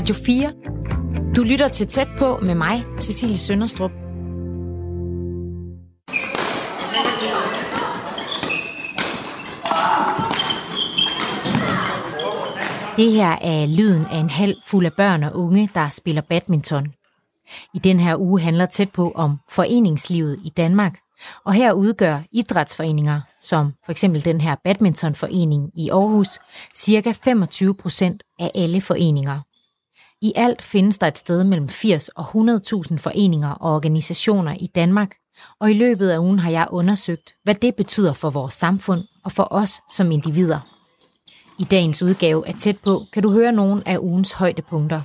Radio 4. Du lytter til Tæt på med mig, Cecilie Sønderstrup. Det her er lyden af en halv fuld af børn og unge, der spiller badminton. I den her uge handler tæt på om foreningslivet i Danmark, og her udgør idrætsforeninger, som for eksempel den her badmintonforening i Aarhus, cirka 25 procent af alle foreninger. I alt findes der et sted mellem 80 og 100.000 foreninger og organisationer i Danmark, og i løbet af ugen har jeg undersøgt, hvad det betyder for vores samfund og for os som individer. I dagens udgave af Tæt på kan du høre nogle af ugens højdepunkter.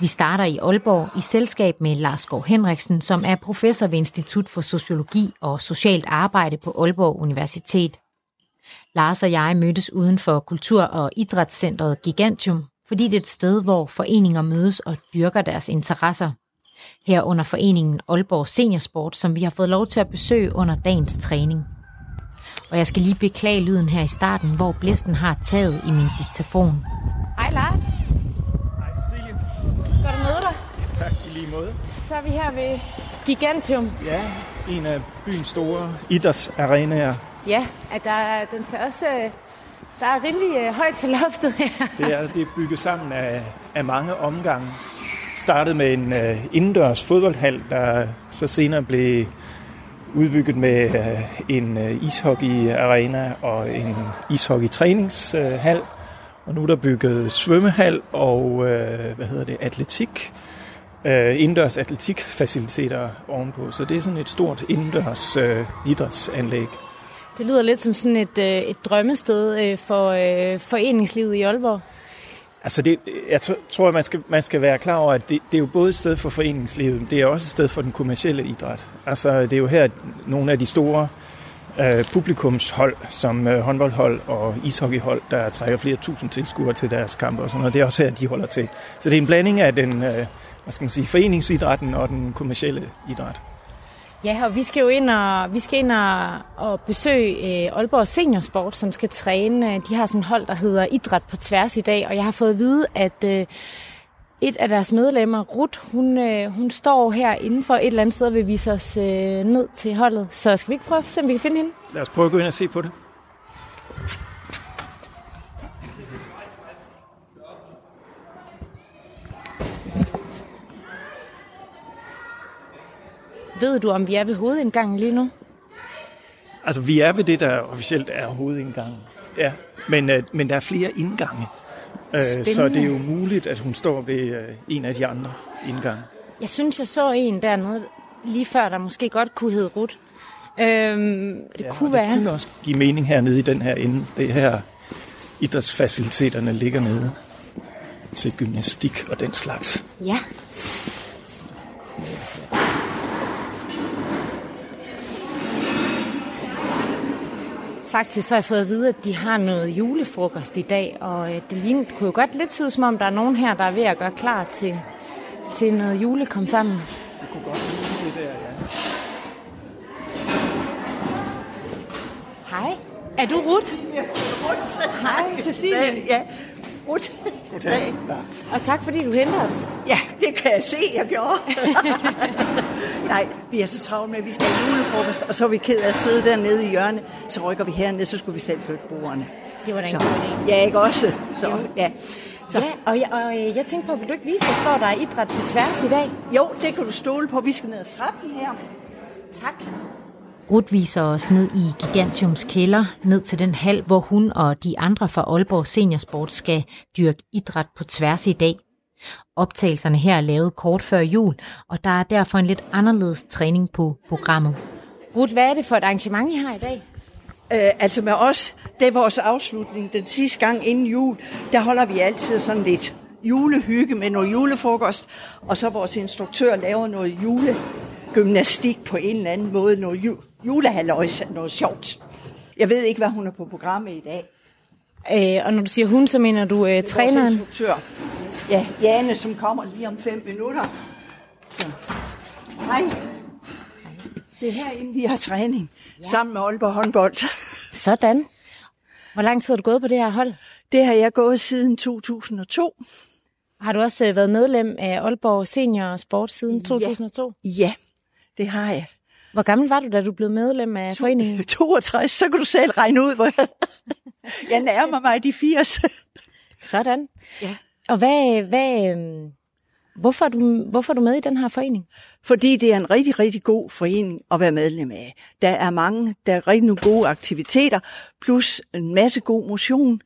Vi starter i Aalborg i selskab med Lars Skov Henriksen, som er professor ved Institut for Sociologi og Socialt Arbejde på Aalborg Universitet. Lars og jeg mødtes uden for Kultur- og Idrætscentret Gigantium, fordi det er et sted, hvor foreninger mødes og dyrker deres interesser. Her under foreningen Aalborg Seniorsport, som vi har fået lov til at besøge under dagens træning. Og jeg skal lige beklage lyden her i starten, hvor blæsten har taget i min diktafon. Hej Lars. Hej Cecilie. Godt at møde dig. Tak i lige måde. Så er vi her ved Gigantium. Ja, en af byens store idrætsarenaer. Ja, at der, er- den ser også... Der er rimelig øh, højt til loftet her. Det er, det er bygget sammen af, af mange omgange. Startede med en øh, indendørs fodboldhal, der så senere blev udbygget med øh, en øh, ishockeyarena og en ishockeytræningshal. Og nu er der bygget svømmehal og øh, hvad hedder det, atletik. øh, indendørs atletikfaciliteter ovenpå. Så det er sådan et stort indendørs øh, idrætsanlæg. Det lyder lidt som sådan et, øh, et drømmested øh, for øh, foreningslivet i Aalborg. Altså det, jeg tror, man skal, man skal være klar over, at det, det er jo både et sted for foreningslivet, men det er også et sted for den kommercielle idræt. Altså det er jo her nogle af de store øh, publikumshold, som øh, håndboldhold og ishockeyhold, der trækker flere tusind tilskuere til deres kampe og sådan noget. Det er også her, de holder til. Så det er en blanding af den øh, hvad skal man sige, foreningsidrætten og den kommercielle idræt. Ja, og vi skal jo ind og, vi skal ind og, og besøge øh, Aalborg Seniorsport, som skal træne. De har sådan et hold, der hedder Idræt på tværs i dag, og jeg har fået at vide, at øh, et af deres medlemmer, Ruth, hun, øh, hun står her inden for et eller andet sted og vil vise os øh, ned til holdet. Så skal vi ikke prøve at se, om vi kan finde hende? Lad os prøve at gå ind og se på det. Ved du, om vi er ved hovedindgangen lige nu? Altså, vi er ved det, der officielt er hovedindgangen. Ja, men, øh, men der er flere indgange. Øh, Spændende. så det er jo muligt, at hun står ved øh, en af de andre indgange. Jeg synes, jeg så en dernede lige før, der måske godt kunne hedde Ruth. Øhm, det ja, kunne og være. Det kunne også give mening hernede i den her ende. Det her idrætsfaciliteterne ligger nede til gymnastik og den slags. Ja. Faktisk så har jeg fået at vide, at de har noget julefrokost i dag, og øh, det ligner, kunne jo godt lidt se ud, som om der er nogen her, der er ved at gøre klar til, til noget julekom sammen. Det kunne godt ligne det der, ja. Hej. Er du Ruth? Hej, Cecilie. Ja, Ruth. Goddag. Og tak fordi du henter os. Ja, det kan jeg se, jeg gjorde. Nej, vi er så travlt med, at vi skal have julefrokost, og så er vi ked af at sidde dernede i hjørnet. Så rykker vi herned, så skulle vi selv flytte bordene. Det var da en Så, god idé. ja, ikke også? Så, ja. Så, Ja, og jeg, og øh, jeg tænkte på, vil du ikke vise os, hvor der er idræt på tværs i dag? Jo, det kan du stole på. Vi skal ned ad trappen her. Tak. Ruth viser os ned i Gigantiums kælder, ned til den hal, hvor hun og de andre fra Aalborg Seniorsport skal dyrke idræt på tværs i dag. Optagelserne her er lavet kort før jul, og der er derfor en lidt anderledes træning på programmet. Ruth, hvad er det for et arrangement, I har i dag? Øh, altså med os, det er vores afslutning. Den sidste gang inden jul, der holder vi altid sådan lidt julehygge med noget julefrokost, og så vores instruktør laver noget julegymnastik på en eller anden måde, noget jul, ju- julehalløjs, noget sjovt. Jeg ved ikke, hvad hun er på programmet i dag. Øh, og når du siger hun, så mener du øh, træneren? instruktør. Ja, Jane, som kommer lige om fem minutter. Så. Hej. Det er herinde, vi har træning. Ja. Sammen med Aalborg håndbold. Sådan. Hvor lang tid har du gået på det her hold? Det har jeg gået siden 2002. Har du også øh, været medlem af Aalborg Senior Sport siden 2002? Ja, det har jeg. Hvor gammel var du, da du blev medlem af foreningen? 62, så kan du selv regne ud, hvor jeg, jeg nærmer mig de 80. Sådan. Ja. Og hvad, hvad, øhm, hvorfor, er du, hvorfor er du med i den her forening? Fordi det er en rigtig, rigtig god forening at være medlem af. Der er mange, der er rigtig nogle gode aktiviteter, plus en masse god motion,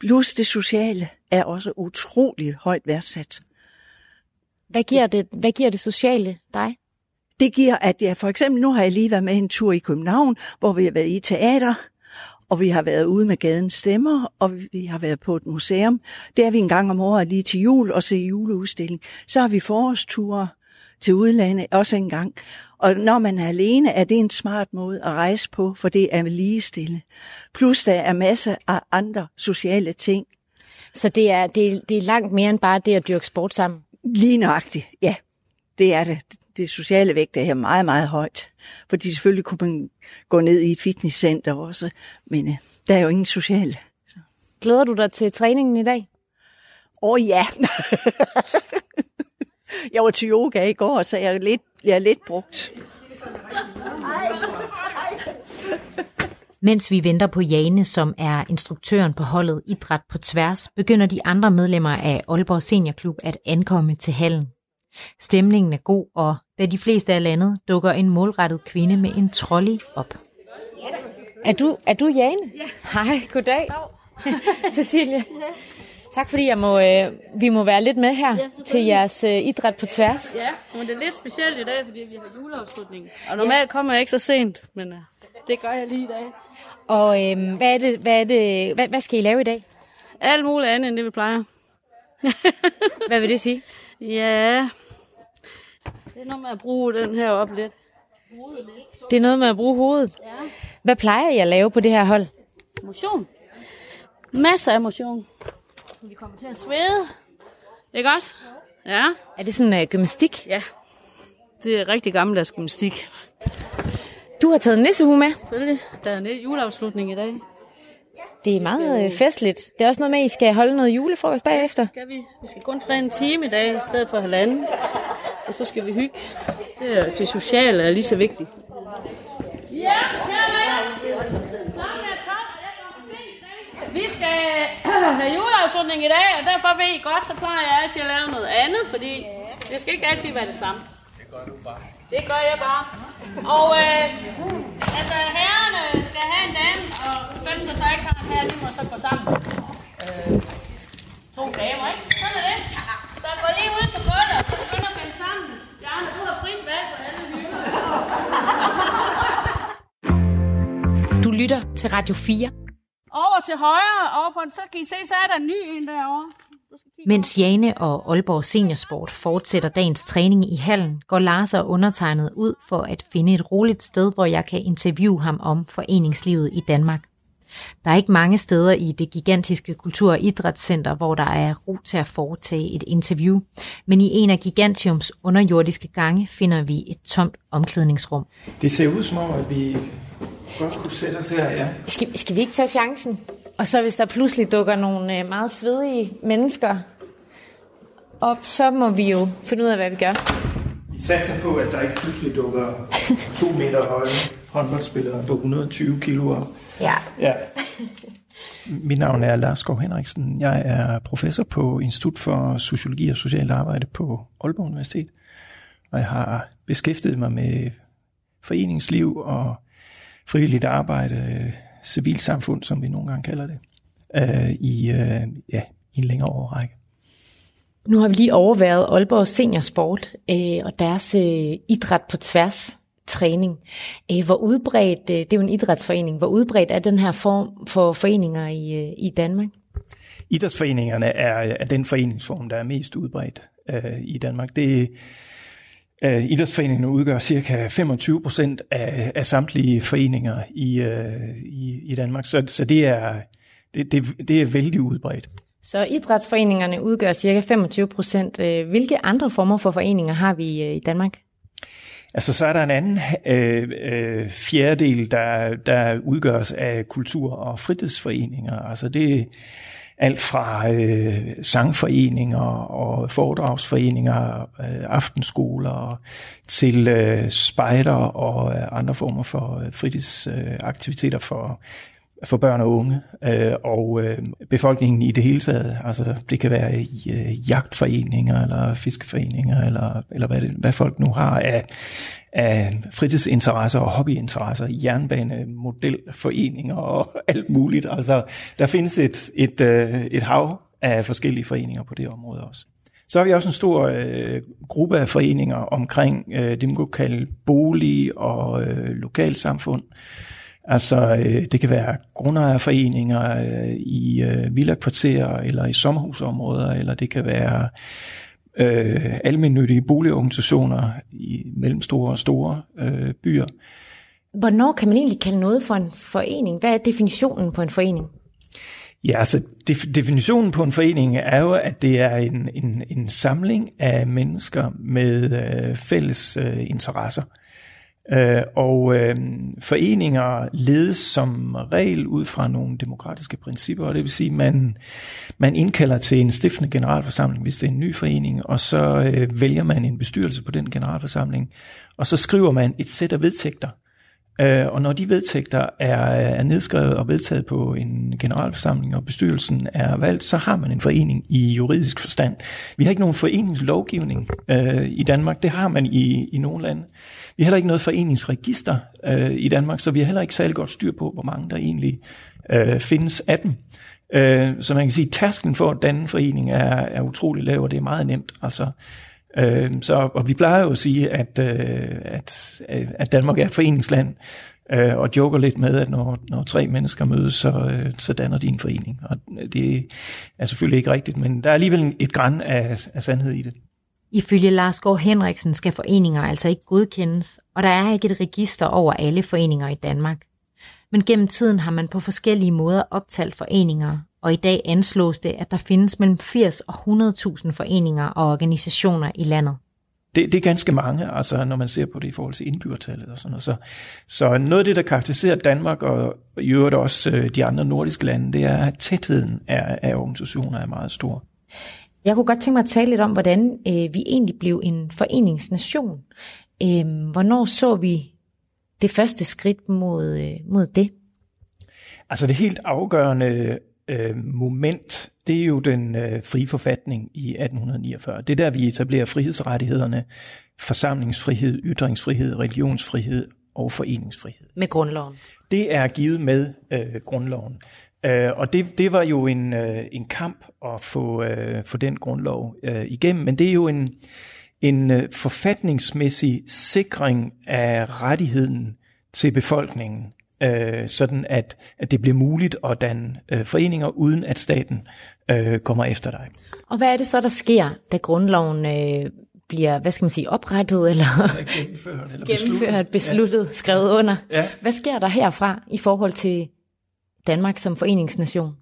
plus det sociale er også utrolig højt værdsat. Hvad giver det, hvad giver det sociale dig? Det giver, at jeg for eksempel, nu har jeg lige været med en tur i København, hvor vi har været i teater, og vi har været ude med gadens stemmer, og vi har været på et museum. Det er vi en gang om året lige til jul og se juleudstilling. Så har vi forårsture til udlandet også en gang. Og når man er alene, er det en smart måde at rejse på, for det er lige stille. Plus der er masser af andre sociale ting. Så det er, det, er, det er langt mere end bare det at dyrke sport sammen. Lige nøjagtigt, ja. Det er det. Det sociale vægt er her meget, meget højt. Fordi selvfølgelig kunne man gå ned i et fitnesscenter også, men øh, der er jo ingen sociale. Glæder du dig til træningen i dag? Åh oh, ja. jeg var til yoga i går, så jeg er lidt, jeg er lidt brugt. Mens vi venter på Jane, som er instruktøren på holdet Idræt på tværs, begynder de andre medlemmer af Aalborg Seniorklub at ankomme til hallen. Stemningen er god, og da de fleste er landet, dukker en målrettet kvinde med en trolley op. Er du, er du Jane? Ja. Hej, goddag. Cecilie. Tak fordi jeg må, øh, vi må være lidt med her ja, til jeres øh, idræt på tværs. Ja, men det er lidt specielt i dag, fordi vi har juleafslutning. Og normalt ja. kommer jeg ikke så sent, men øh, det gør jeg lige i dag. Og øh, hvad, er det, hvad, er det, hvad, hvad skal I lave i dag? Alt muligt andet, end det vi plejer. hvad vil det sige? Ja, det er noget med at bruge den her op lidt. Det er noget med at bruge hovedet? Ja. Hvad plejer I at lave på det her hold? Motion. Masser af motion. Vi kommer til at svede. Ikke også? Ja. Er det sådan uh, gymnastik? Ja. Det er rigtig gammeldags gymnastik. Du har taget nissehue med. Selvfølgelig. Der er en juleafslutning i dag. Det er meget øh, festligt. Det er også noget med, at I skal holde noget julefrokost bagefter. Skal vi? Vi skal kun træne en time i dag, i stedet for halvanden. Og så skal vi hygge. Det, er, det sociale er lige så vigtigt. Ja, Vi skal have juleafslutning i dag, og derfor ved I godt, så plejer jeg altid at lave noget andet, fordi det skal ikke altid være det samme. Det gør du bare. Det gør jeg bare. Og øh, altså, herrerne skal have en dame, og dem, der så ikke har en herre, de må så gå sammen. Til Radio 4. Over til højre, over på den, så kan I se, så er der en ny en derovre. Mens Jane og Aalborg Seniorsport fortsætter dagens træning i hallen, går Lars og undertegnet ud for at finde et roligt sted, hvor jeg kan interviewe ham om foreningslivet i Danmark. Der er ikke mange steder i det gigantiske kultur- og idrætscenter, hvor der er ro til at foretage et interview, men i en af Gigantiums underjordiske gange finder vi et tomt omklædningsrum. Det ser ud som om, at vi godt kunne sætte os her, ja. Skal, skal vi ikke tage chancen? Og så hvis der pludselig dukker nogle øh, meget svedige mennesker op, så må vi jo finde ud af, hvad vi gør. Vi satser på, at der ikke pludselig dukker to meter høje håndboldspillere på 120 kilo op. Ja. ja. Mit navn er Lars Skov Henriksen. Jeg er professor på Institut for Sociologi og Socialt Arbejde på Aalborg Universitet. Og jeg har beskæftiget mig med foreningsliv og frivilligt arbejde, civilsamfund, som vi nogle gange kalder det, øh, i, øh, ja, i en længere overrække. Nu har vi lige overværet Aalborg Seniorsport øh, og deres øh, idræt på tværs træning. Øh, hvor udbredt, øh, det er jo en idrætsforening, hvor udbredt er den her form for foreninger i, øh, i Danmark? Idrætsforeningerne er, er den foreningsform, der er mest udbredt øh, i Danmark. Det øh, Idrætsforeningerne udgør cirka 25 procent af, af samtlige foreninger i, øh, i, i Danmark, så, så det, er, det, det, det er vældig udbredt. Så idrætsforeningerne udgør cirka 25 procent. Hvilke andre former for foreninger har vi i Danmark? Altså så er der en anden øh, øh, fjerdedel, der, der udgøres af kultur- og fritidsforeninger. Altså det alt fra øh, sangforeninger og foredragsforeninger, øh, aftenskoler til øh, spejder og øh, andre former for øh, fritidsaktiviteter øh, for for børn og unge øh, og øh, befolkningen i det hele taget. Altså det kan være i øh, jagtforeninger eller fiskeforeninger eller, eller hvad, det, hvad folk nu har af, af fritidsinteresser og hobbyinteresser, jernbanemodelforeninger og alt muligt. Altså der findes et, et, øh, et hav af forskellige foreninger på det område også. Så har vi også en stor øh, gruppe af foreninger omkring øh, det, man kunne kalde bolig og øh, lokalsamfund. Altså, øh, det kan være grundejerforeninger øh, i øh, villakvarterer eller i sommerhusområder, eller det kan være øh, almindelige boligorganisationer i mellemstore og store øh, byer. Hvornår kan man egentlig kalde noget for en forening? Hvad er definitionen på en forening? Ja, altså definitionen på en forening er jo, at det er en, en, en samling af mennesker med øh, fælles øh, interesser. Øh, Øh, og øh, foreninger ledes som regel ud fra nogle demokratiske principper, og det vil sige, at man, man indkalder til en stiftende generalforsamling, hvis det er en ny forening, og så øh, vælger man en bestyrelse på den generalforsamling, og så skriver man et sæt af vedtægter. Øh, og når de vedtægter er, er nedskrevet og vedtaget på en generalforsamling, og bestyrelsen er valgt, så har man en forening i juridisk forstand. Vi har ikke nogen foreningslovgivning øh, i Danmark, det har man i, i nogle lande. Vi har heller ikke noget foreningsregister øh, i Danmark, så vi har heller ikke særlig godt styr på, hvor mange der egentlig øh, findes af dem. Øh, så man kan sige, at tasken for at danne forening er, er utrolig lav, og det er meget nemt. Altså, øh, så, og vi plejer jo at sige, at, øh, at, at Danmark er et foreningsland, øh, og joker lidt med, at når, når tre mennesker mødes, så, øh, så danner de en forening. Og det er selvfølgelig ikke rigtigt, men der er alligevel et græn af, af sandhed i det. Ifølge Lars Gård Henriksen skal foreninger altså ikke godkendes, og der er ikke et register over alle foreninger i Danmark. Men gennem tiden har man på forskellige måder optalt foreninger, og i dag anslås det, at der findes mellem 80 og 100.000 foreninger og organisationer i landet. Det, det er ganske mange, altså når man ser på det i forhold til indbyggertallet og sådan noget. Så, så noget af det, der karakteriserer Danmark og i øvrigt også øh, de andre nordiske lande, det er, at tætheden af, af organisationer er meget stor. Jeg kunne godt tænke mig at tale lidt om, hvordan øh, vi egentlig blev en foreningsnation. Øh, hvornår så vi det første skridt mod, øh, mod det? Altså det helt afgørende øh, moment, det er jo den øh, frie forfatning i 1849. Det er der, vi etablerer frihedsrettighederne, forsamlingsfrihed, ytringsfrihed, religionsfrihed og foreningsfrihed. Med grundloven? Det er givet med øh, grundloven. Øh, og det, det var jo en, øh, en kamp at få, øh, få den grundlov øh, igennem, men det er jo en, en øh, forfatningsmæssig sikring af rettigheden til befolkningen, øh, sådan at, at det bliver muligt at danne øh, foreninger, uden at staten øh, kommer efter dig. Og hvad er det så, der sker, da grundloven øh, bliver, hvad skal man sige, oprettet eller gennemført, eller gennemført besluttet, besluttet ja. skrevet under? Ja. Hvad sker der herfra i forhold til Danmark som foreningsnation?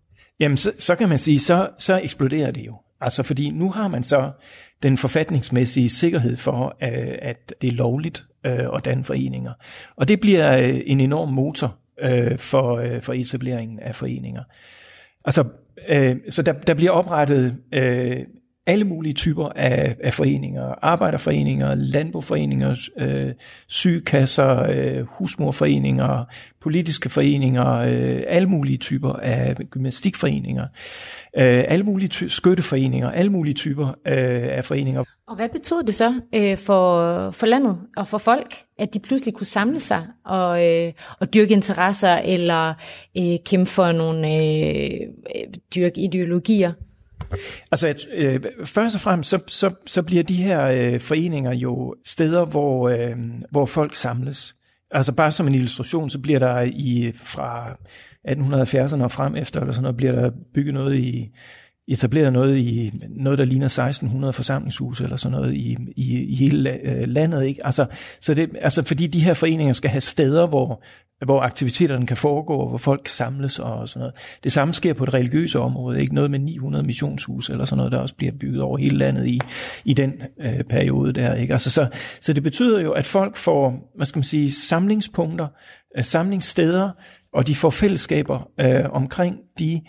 Jamen, så, så kan man sige, så, så eksploderer det jo. Altså, fordi nu har man så den forfatningsmæssige sikkerhed for, øh, at det er lovligt øh, at danne foreninger. Og det bliver øh, en enorm motor for, for etableringen af foreninger. Altså, så der, der bliver oprettet alle mulige typer af, af foreninger, arbejderforeninger, landboforeninger, øh, sygekasser, øh, husmorforeninger, politiske foreninger, øh, alle mulige typer af gymnastikforeninger, øh, alle mulige ty- skytteforeninger, alle mulige typer øh, af foreninger. Og hvad betød det så øh, for, for landet og for folk, at de pludselig kunne samle sig og, øh, og dyrke interesser eller øh, kæmpe for nogle øh, øh dyrke ideologier? Altså, øh, først og fremmest, så, så, så bliver de her øh, foreninger jo steder, hvor, øh, hvor folk samles. Altså bare som en illustration, så bliver der i fra 1870'erne og frem efter, eller sådan noget, bliver der bygget noget i, etableret noget i noget, der ligner 1600 forsamlingshuse eller sådan noget i, i, i hele øh, landet. Ikke? Altså, så det, altså, fordi de her foreninger skal have steder, hvor, hvor aktiviteterne kan foregå, hvor folk kan samles og sådan noget. Det samme sker på det religiøse område. Ikke noget med 900 missionshuse eller sådan noget, der også bliver bygget over hele landet i, i den øh, periode der. Ikke? Altså, så, så det betyder jo, at folk får, hvad skal man sige, samlingspunkter, øh, samlingssteder, og de får fællesskaber øh, omkring de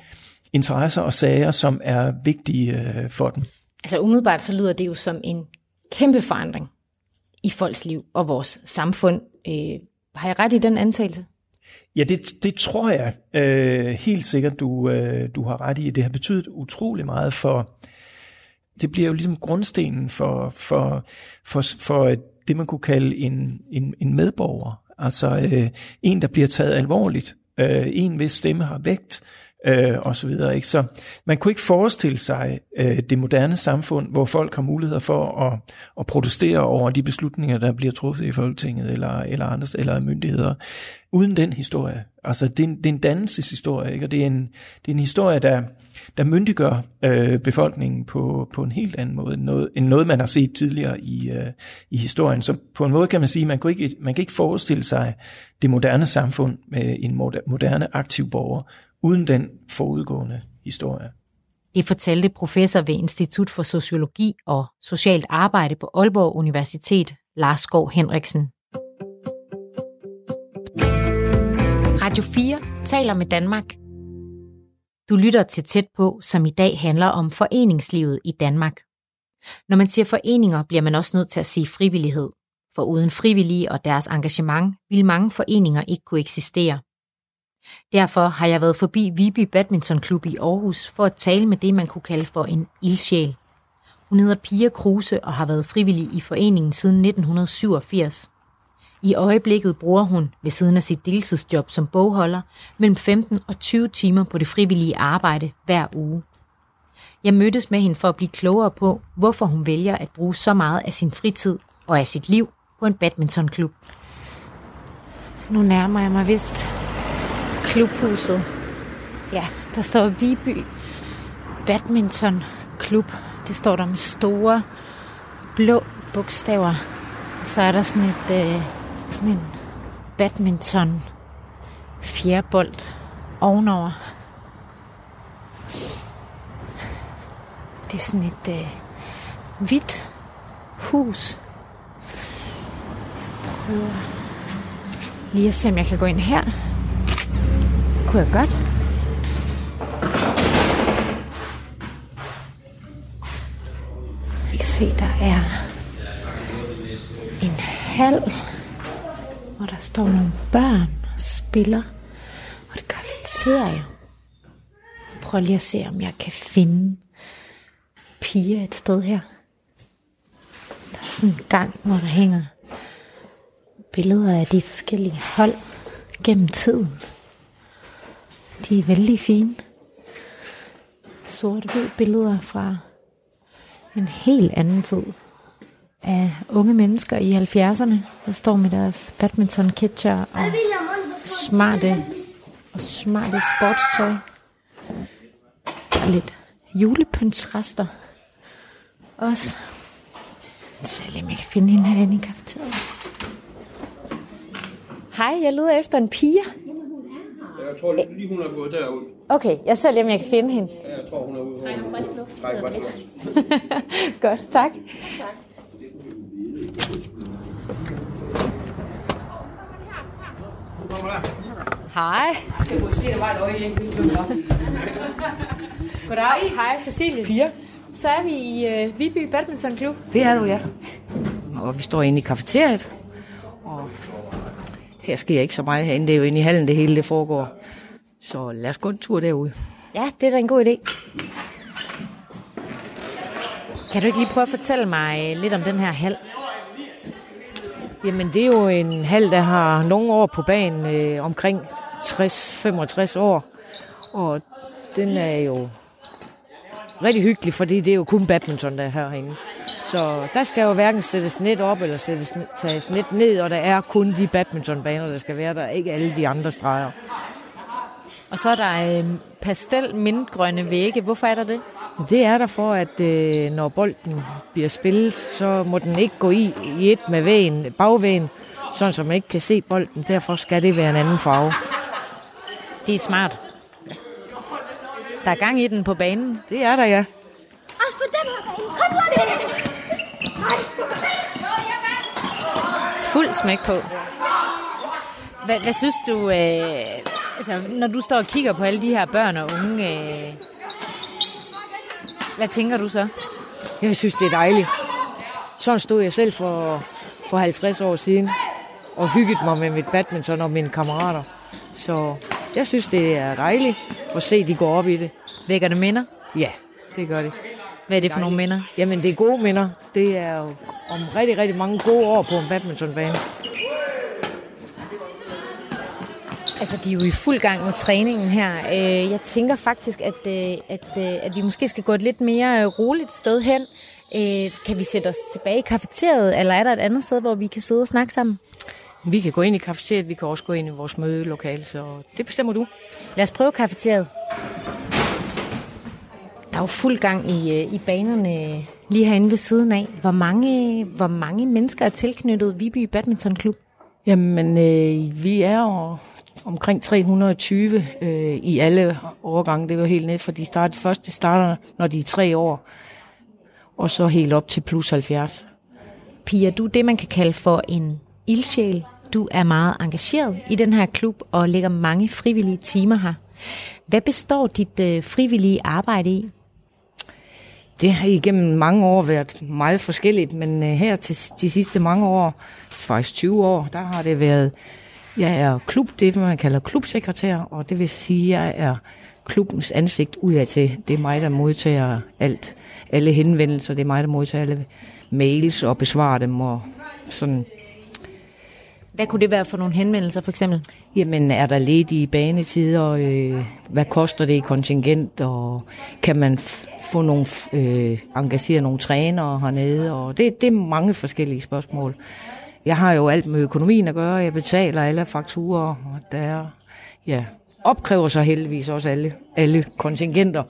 interesser og sager, som er vigtige øh, for dem. Altså umiddelbart så lyder det jo som en kæmpe forandring i folks liv og vores samfund. Øh, har jeg ret i den antagelse? Ja, det, det tror jeg øh, helt sikkert, du, øh, du har ret i. Det har betydet utrolig meget for, det bliver jo ligesom grundstenen for, for, for, for det, man kunne kalde en, en, en medborger. Altså øh, en, der bliver taget alvorligt. Øh, en, hvis stemme har vægt, øh, og så videre. Ikke? Så man kunne ikke forestille sig øh, det moderne samfund, hvor folk har muligheder for at, at protestere over de beslutninger, der bliver truffet i Folketinget eller, eller andre eller myndigheder, uden den historie. Altså det er en, det er en dannelseshistorie, ikke? og det er en, det er en historie, der, der myndiggør øh, befolkningen på, på en helt anden måde, end noget, end noget man har set tidligere i, øh, i historien. Så på en måde kan man sige, man kan ikke, man kan ikke forestille sig det moderne samfund med en moderne aktiv borger, uden den forudgående historie. Det fortalte professor ved Institut for Sociologi og Socialt Arbejde på Aalborg Universitet, Lars Skov Henriksen. Radio 4 taler med Danmark. Du lytter til tæt på, som i dag handler om foreningslivet i Danmark. Når man siger foreninger, bliver man også nødt til at sige frivillighed. For uden frivillige og deres engagement vil mange foreninger ikke kunne eksistere. Derfor har jeg været forbi Viby Badminton Klub i Aarhus for at tale med det, man kunne kalde for en ildsjæl. Hun hedder Pia Kruse og har været frivillig i foreningen siden 1987. I øjeblikket bruger hun, ved siden af sit deltidsjob som bogholder, mellem 15 og 20 timer på det frivillige arbejde hver uge. Jeg mødtes med hende for at blive klogere på, hvorfor hun vælger at bruge så meget af sin fritid og af sit liv på en badmintonklub. Nu nærmer jeg mig vist klubhuset. Ja, der står Viby Badminton Klub. Det står der med store blå bogstaver. Så er der sådan et øh, sådan en badminton fjerbold ovenover. Det er sådan et øh, hvidt hus. Jeg prøver lige at se, om jeg kan gå ind her kunne jeg godt. Jeg kan se, der er en halv hvor der står nogle børn og spiller. Og det kafeterie. Prøv lige at se, om jeg kan finde piger et sted her. Der er sådan en gang, hvor der hænger billeder af de forskellige hold gennem tiden. De er vældig fine. Sort-hvid billeder fra en helt anden tid af unge mennesker i 70'erne, der står med deres badminton kitcher og smarte, og smarte sportstøj. Og lidt julepynsrester også. Så jeg lige, om jeg kan finde hende herinde i kafeteriet. Hej, jeg leder efter en pige. Jeg tror lige, hun er gået derud. Okay, jeg ser lige, om jeg kan finde hende. Ja, jeg tror, hun er ude. Trækker frisk luft. Trækker frisk luft. Godt, tak. Tak. Hej. Goddag. Hej, Cecilie. Fire. Så er vi i uh, Viby Badminton Klub. Det er du, ja. Og vi står inde i kafeteriet. Og her sker ikke så meget herinde. Det er jo inde i hallen, det hele det foregår. Så lad os gå en tur derude. Ja, det er da en god idé. Kan du ikke lige prøve at fortælle mig lidt om den her hal? Jamen, det er jo en halv, der har nogle år på banen, øh, omkring 60-65 år. Og den er jo rigtig hyggelig, fordi det er jo kun badminton, der er herinde. Så der skal jo hverken sættes net op eller sættes, tages net ned, og der er kun de badmintonbaner, der skal være der, ikke alle de andre streger. Og så er der øh, pastel mintgrønne vægge. Hvorfor er der det? Det er der for, at øh, når bolden bliver spillet, så må den ikke gå i, i et med vægen, bagvægen, sådan så man ikke kan se bolden. Derfor skal det være en anden farve. Det er smart. Der er gang i den på banen. Det er der, ja. Også på den her bane. Kom nu, Fuld smæk på. Hvad, hvad synes du, øh, altså, når du står og kigger på alle de her børn og unge, øh, hvad tænker du så? Jeg synes, det er dejligt. Sådan stod jeg selv for, for 50 år siden og hyggede mig med mit badminton og mine kammerater. Så jeg synes, det er dejligt at se, de går op i det. Vækker det minder? Ja, det gør det. Hvad er det for nogle minder? Jamen, det er gode minder. Det er jo om rigtig, rigtig mange gode år på en badmintonbane. Altså, de er jo i fuld gang med træningen her. Øh, Jeg tænker faktisk, at, øh, at, øh, at vi måske skal gå et lidt mere roligt sted hen. Kan vi sætte os tilbage i kafeteriet, eller er der et andet sted, hvor vi kan sidde og snakke sammen? Vi kan gå ind i kafeteriet, vi kan også gå ind i vores mødelokale, så det bestemmer du. Lad os prøve kafeteriet. Der er jo fuld gang i, i banerne lige herinde ved siden af. Hvor mange, hvor mange mennesker er tilknyttet Viby Badmintonklub? Jamen, øh, vi er jo omkring 320 øh, i alle årgange. Det var helt ned, for de start, første starter, når de er tre år, og så helt op til plus 70. Pia, du er det, man kan kalde for en ildsjæl. Du er meget engageret i den her klub og lægger mange frivillige timer her. Hvad består dit øh, frivillige arbejde i? Det har igennem mange år været meget forskelligt, men øh, her til de sidste mange år, faktisk 20 år, der har det været, jeg er klub, det man kalder klubsekretær, og det vil sige, at jeg er klubbens ansigt udad til. Det er mig, der modtager alt, alle henvendelser, det er mig, der modtager alle mails og besvarer dem, og sådan Hvad kunne det være for nogle henvendelser, for eksempel? Jamen, er der ledige banetider? Øh, hvad koster det i kontingent? Og kan man få nogle, øh, engagere nogle trænere hernede? Og det, det er mange forskellige spørgsmål. Jeg har jo alt med økonomien at gøre. Jeg betaler alle fakturer. Og der er, ja, opkræver sig heldigvis også alle, alle kontingenter.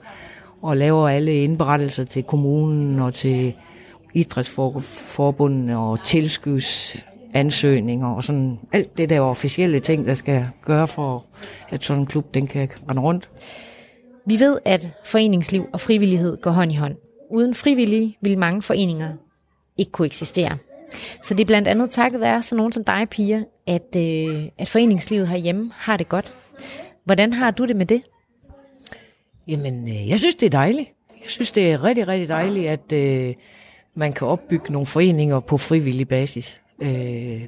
Og laver alle indberettelser til kommunen og til idrætsforbundene og tilskudsansøgninger og sådan alt det der officielle ting, der skal gøre for, at sådan en klub den kan rende rundt. Vi ved, at foreningsliv og frivillighed går hånd i hånd. Uden frivillige vil mange foreninger ikke kunne eksistere. Så det er blandt andet takket være sådan nogen som dig, Pia, at, øh, at foreningslivet herhjemme har det godt. Hvordan har du det med det? Jamen, øh, jeg synes, det er dejligt. Jeg synes, det er rigtig, rigtig dejligt, at øh, man kan opbygge nogle foreninger på frivillig basis. Øh,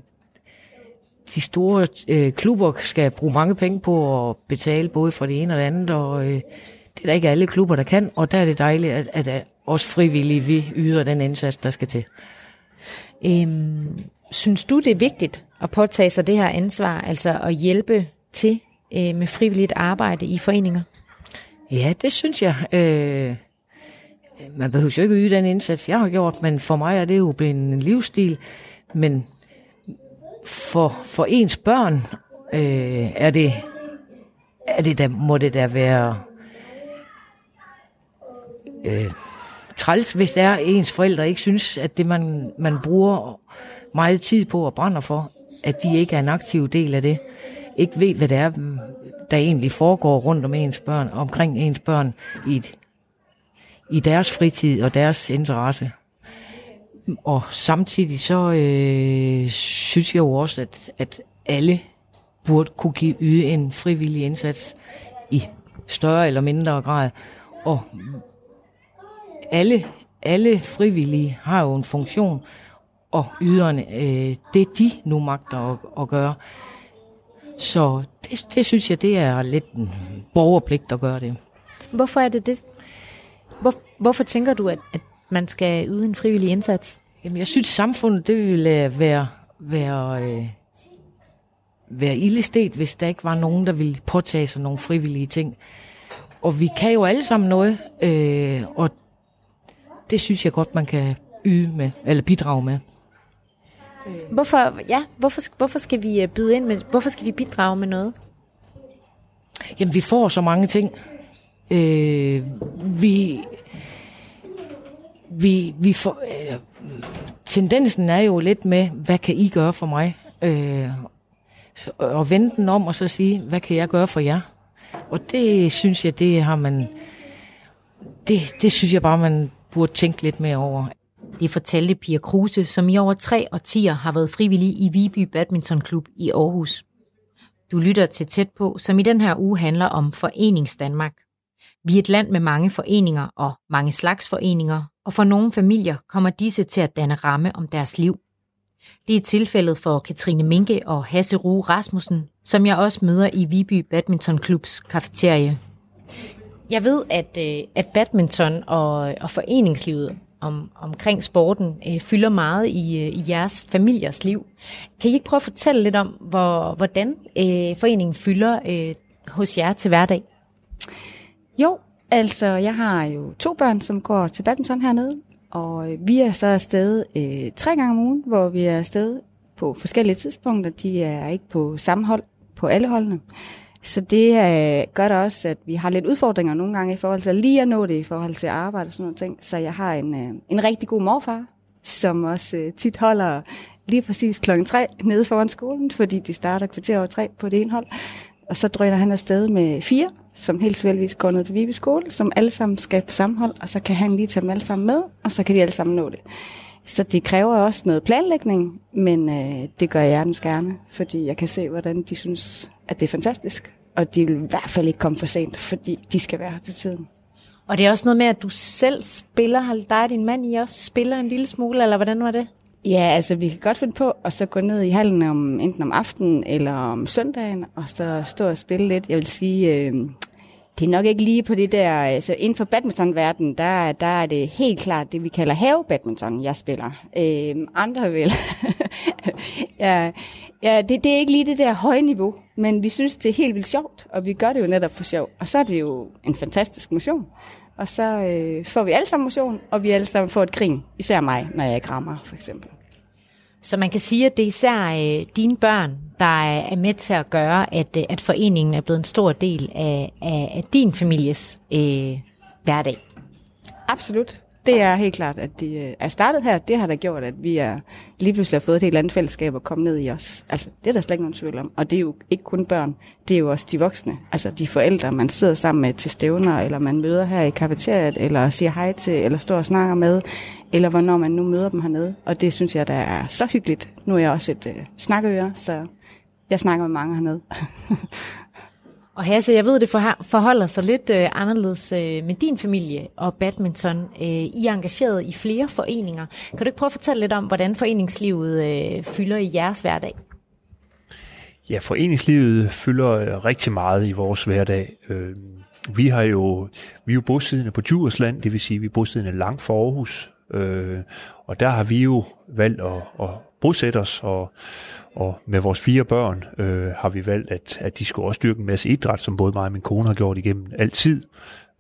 de store øh, klubber skal bruge mange penge på at betale både for det ene og det andet, og øh, det er der ikke alle klubber, der kan, og der er det dejligt, at, at, at os frivillige, vi yder den indsats, der skal til. Øhm, synes du, det er vigtigt at påtage sig det her ansvar, altså at hjælpe til øh, med frivilligt arbejde i foreninger? Ja, det synes jeg. Øh, man behøver jo ikke yde den indsats, jeg har gjort, men for mig er det jo blevet en livsstil. Men for, for ens børn øh, er det, er det da, må det da være øh, træls, hvis der er ens forældre ikke synes, at det man, man bruger meget tid på og brænder for, at de ikke er en aktiv del af det. Ikke ved, hvad det er, der egentlig foregår rundt om ens børn, omkring ens børn i, et, i deres fritid og deres interesse. Og samtidig så øh, synes jeg jo også, at, at alle burde kunne give yde en frivillig indsats i større eller mindre grad. Og alle, alle frivillige har jo en funktion, og yderne, øh, det de nu magter at, at gøre. Så det, det synes jeg, det er lidt en borgerpligt at gøre det. Hvorfor er det det? Hvor, hvorfor tænker du, at, at man skal yde en frivillig indsats? Jamen, jeg synes, samfundet det ville øh, være, være, øh, være ildestet, hvis der ikke var nogen, der ville påtage sig nogle frivillige ting. Og vi kan jo alle sammen noget, øh, og det synes jeg godt, man kan yde med, eller bidrage med. Hvorfor, ja, hvorfor, hvorfor skal vi øh, byde ind med, hvorfor skal vi bidrage med noget? Jamen, vi får så mange ting. Øh, vi, vi, vi får, øh, tendensen er jo lidt med, hvad kan I gøre for mig? Øh, og vende den om og så sige, hvad kan jeg gøre for jer? Og det synes jeg, det har man, det, det synes jeg bare, man burde tænke lidt mere over. Det fortalte Pia Kruse, som i over tre årtier har været frivillig i Viby Badminton Klub i Aarhus. Du lytter til tæt på, som i den her uge handler om Forenings Danmark. Vi er et land med mange foreninger og mange slags foreninger, og for nogle familier kommer disse til at danne ramme om deres liv. Det er tilfældet for Katrine Minke og Hasse Rue Rasmussen, som jeg også møder i Viby Badminton Klubs kafeterie. Jeg ved, at, øh, at badminton og, og foreningslivet om, omkring sporten øh, fylder meget i, øh, i jeres familiers liv. Kan I ikke prøve at fortælle lidt om, hvor, hvordan øh, foreningen fylder øh, hos jer til hverdag? Jo, altså jeg har jo to børn, som går til badminton hernede, og øh, vi er så afsted øh, tre gange om ugen, hvor vi er afsted på forskellige tidspunkter. De er ikke på samme hold på alle holdene. Så det øh, gør da også, at vi har lidt udfordringer nogle gange i forhold til at lige at nå det i forhold til arbejde og sådan noget ting. Så jeg har en, øh, en rigtig god morfar, som også øh, tit holder lige præcis klokken 3 nede foran skolen, fordi de starter kvarter over tre på det ene hold. Og så drøner han afsted med fire, som helt selvfølgelig går ned på Vibe skole, som alle sammen skal på samme hold, og så kan han lige tage dem alle sammen med, og så kan de alle sammen nå det. Så det kræver også noget planlægning, men øh, det gør jeg hjertens gerne, fordi jeg kan se, hvordan de synes, at det er fantastisk. Og de vil i hvert fald ikke komme for sent, fordi de skal være her til tiden. Og det er også noget med, at du selv spiller, har dig og din mand, I også spiller en lille smule, eller hvordan var det? Ja, altså vi kan godt finde på at så gå ned i hallen om, enten om aftenen eller om søndagen, og så stå og spille lidt. Jeg vil sige, øh, det er nok ikke lige på det der, altså inden for badmintonverdenen, der, der er det helt klart det, vi kalder have-badminton, jeg spiller. Øh, andre vil. ja, ja det, det er ikke lige det der høje niveau, men vi synes, det er helt vildt sjovt, og vi gør det jo netop for sjov. Og så er det jo en fantastisk motion. Og så øh, får vi alle sammen motion, og vi alle sammen får et grin, især mig, når jeg krammer, for eksempel. Så man kan sige, at det er især øh, dine børn, der er med til at gøre, at, øh, at foreningen er blevet en stor del af, af, af din families øh, hverdag. Absolut. Det er helt klart, at det øh, er startet her. Det har da gjort, at vi er lige pludselig har fået et helt andet fællesskab at komme ned i os. Altså, det er der slet ikke nogen tvivl om. Og det er jo ikke kun børn, det er jo også de voksne. Altså de forældre, man sidder sammen med til stævner, eller man møder her i kafeteriet, eller siger hej til, eller står og snakker med, eller hvornår man nu møder dem hernede. Og det synes jeg, der er så hyggeligt. Nu er jeg også et øh, snakkeøre, så jeg snakker med mange hernede. Og Hasse, jeg ved, det forholder sig lidt øh, anderledes øh, med din familie og badminton. Øh, I er engageret i flere foreninger. Kan du ikke prøve at fortælle lidt om, hvordan foreningslivet øh, fylder i jeres hverdag? Ja, foreningslivet fylder øh, rigtig meget i vores hverdag. Øh, vi har jo vi er jo bosiddende på Djursland, det vil sige, vi er bosiddende langt fra Aarhus. Øh, og der har vi jo valgt at, at bosætte os, og, og med vores fire børn øh, har vi valgt, at, at de skulle også dyrke en masse idræt, som både mig og min kone har gjort igennem altid.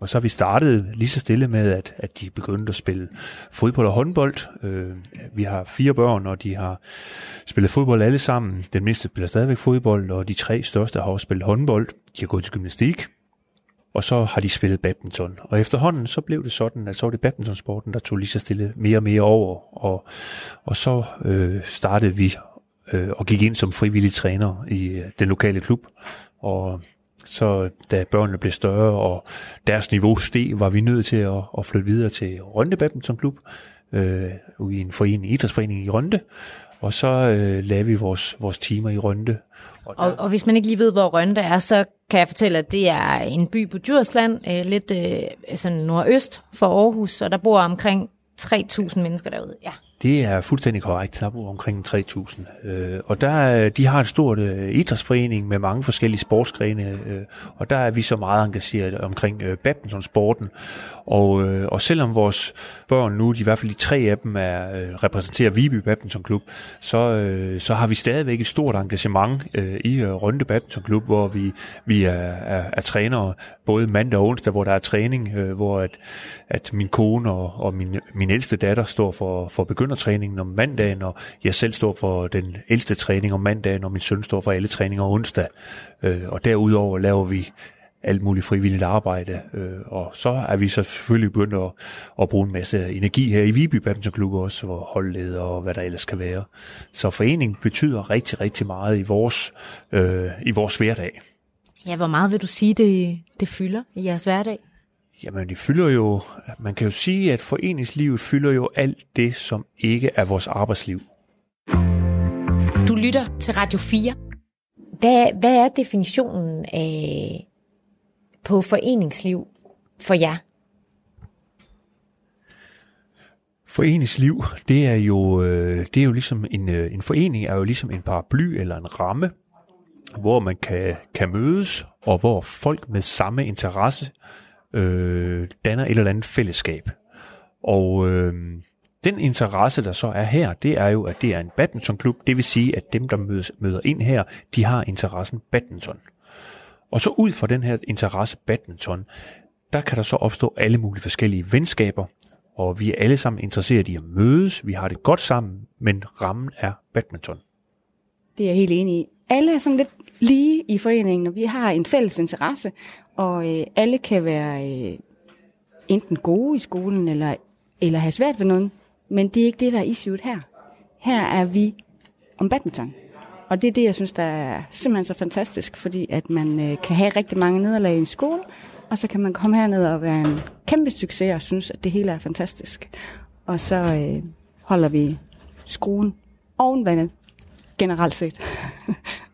Og så har vi startet lige så stille med, at, at de begyndte at spille fodbold og håndbold. Øh, vi har fire børn, og de har spillet fodbold alle sammen. Den mindste spiller stadigvæk fodbold, og de tre største har også spillet håndbold. De har gået til gymnastik, og så har de spillet badminton. Og efterhånden så blev det sådan, at så var det badmintonsporten, der tog lige så stille mere og mere over. Og, og så øh, startede vi øh, og gik ind som frivillige træner i øh, den lokale klub. Og så da børnene blev større, og deres niveau steg, var vi nødt til at, at flytte videre til Rønne Badminton Klub, øh, i en forening, idrætsforening i Rønde. Og så øh, lavede vi vores, vores timer i Rønde. Og, og, og hvis man ikke lige ved, hvor Rønde er, så kan jeg fortælle, at det er en by på Djursland, øh, lidt øh, sådan nordøst for Aarhus, og der bor omkring 3.000 mennesker derude. Ja. Det er fuldstændig korrekt. Der bor omkring 3.000. Øh, og der, øh, de har en stor øh, idrætsforening med mange forskellige sportsgrene, øh, og der er vi så meget engageret omkring øh, badmintonsporten. Og, øh, og selvom vores børn nu, de i hvert fald de tre af dem, er øh, repræsenterer Viby Badminton Klub, så, øh, så har vi stadigvæk et stort engagement øh, i øh, Rønde Badminton Klub, hvor vi, vi er, er, er trænere både mandag og onsdag, hvor der er træning, øh, hvor at, at min kone og, og min, min ældste datter står for, for træningen om mandagen, og jeg selv står for den ældste træning om mandagen, og min søn står for alle træninger onsdag. Øh, og derudover laver vi alt muligt frivilligt arbejde. Øh, og så er vi så selvfølgelig begyndt at, at bruge en masse energi her i Viby Badmintonklub også, hvor holdleder og hvad der ellers kan være. Så foreningen betyder rigtig, rigtig meget i vores, øh, i vores hverdag. Ja, hvor meget vil du sige, det, det fylder i jeres hverdag? Jamen, det fylder jo, man kan jo sige, at foreningslivet fylder jo alt det, som ikke er vores arbejdsliv. Du lytter til Radio 4. Hvad, hvad er definitionen af på foreningsliv for jer? Foreningsliv, det er jo, øh, det er jo ligesom en, øh, en forening er jo ligesom en paraply eller en ramme, hvor man kan, kan mødes, og hvor folk med samme interesse øh, danner et eller andet fællesskab. Og øh, den interesse, der så er her, det er jo, at det er en badmintonklub. Det vil sige, at dem, der mødes, møder ind her, de har interessen badminton. Og så ud fra den her interesse badminton, der kan der så opstå alle mulige forskellige venskaber, og vi er alle sammen interesseret i at mødes, vi har det godt sammen, men rammen er badminton. Det er jeg helt enig i. Alle er sådan lidt lige i foreningen, og vi har en fælles interesse, og øh, alle kan være øh, enten gode i skolen, eller, eller have svært ved noget, men det er ikke det, der er issuet her. Her er vi om badminton. Og det er det, jeg synes, der er simpelthen så fantastisk, fordi at man øh, kan have rigtig mange nederlag i skole, og så kan man komme herned og være en kæmpe succes og synes, at det hele er fantastisk. Og så øh, holder vi skruen oven vandet, generelt set.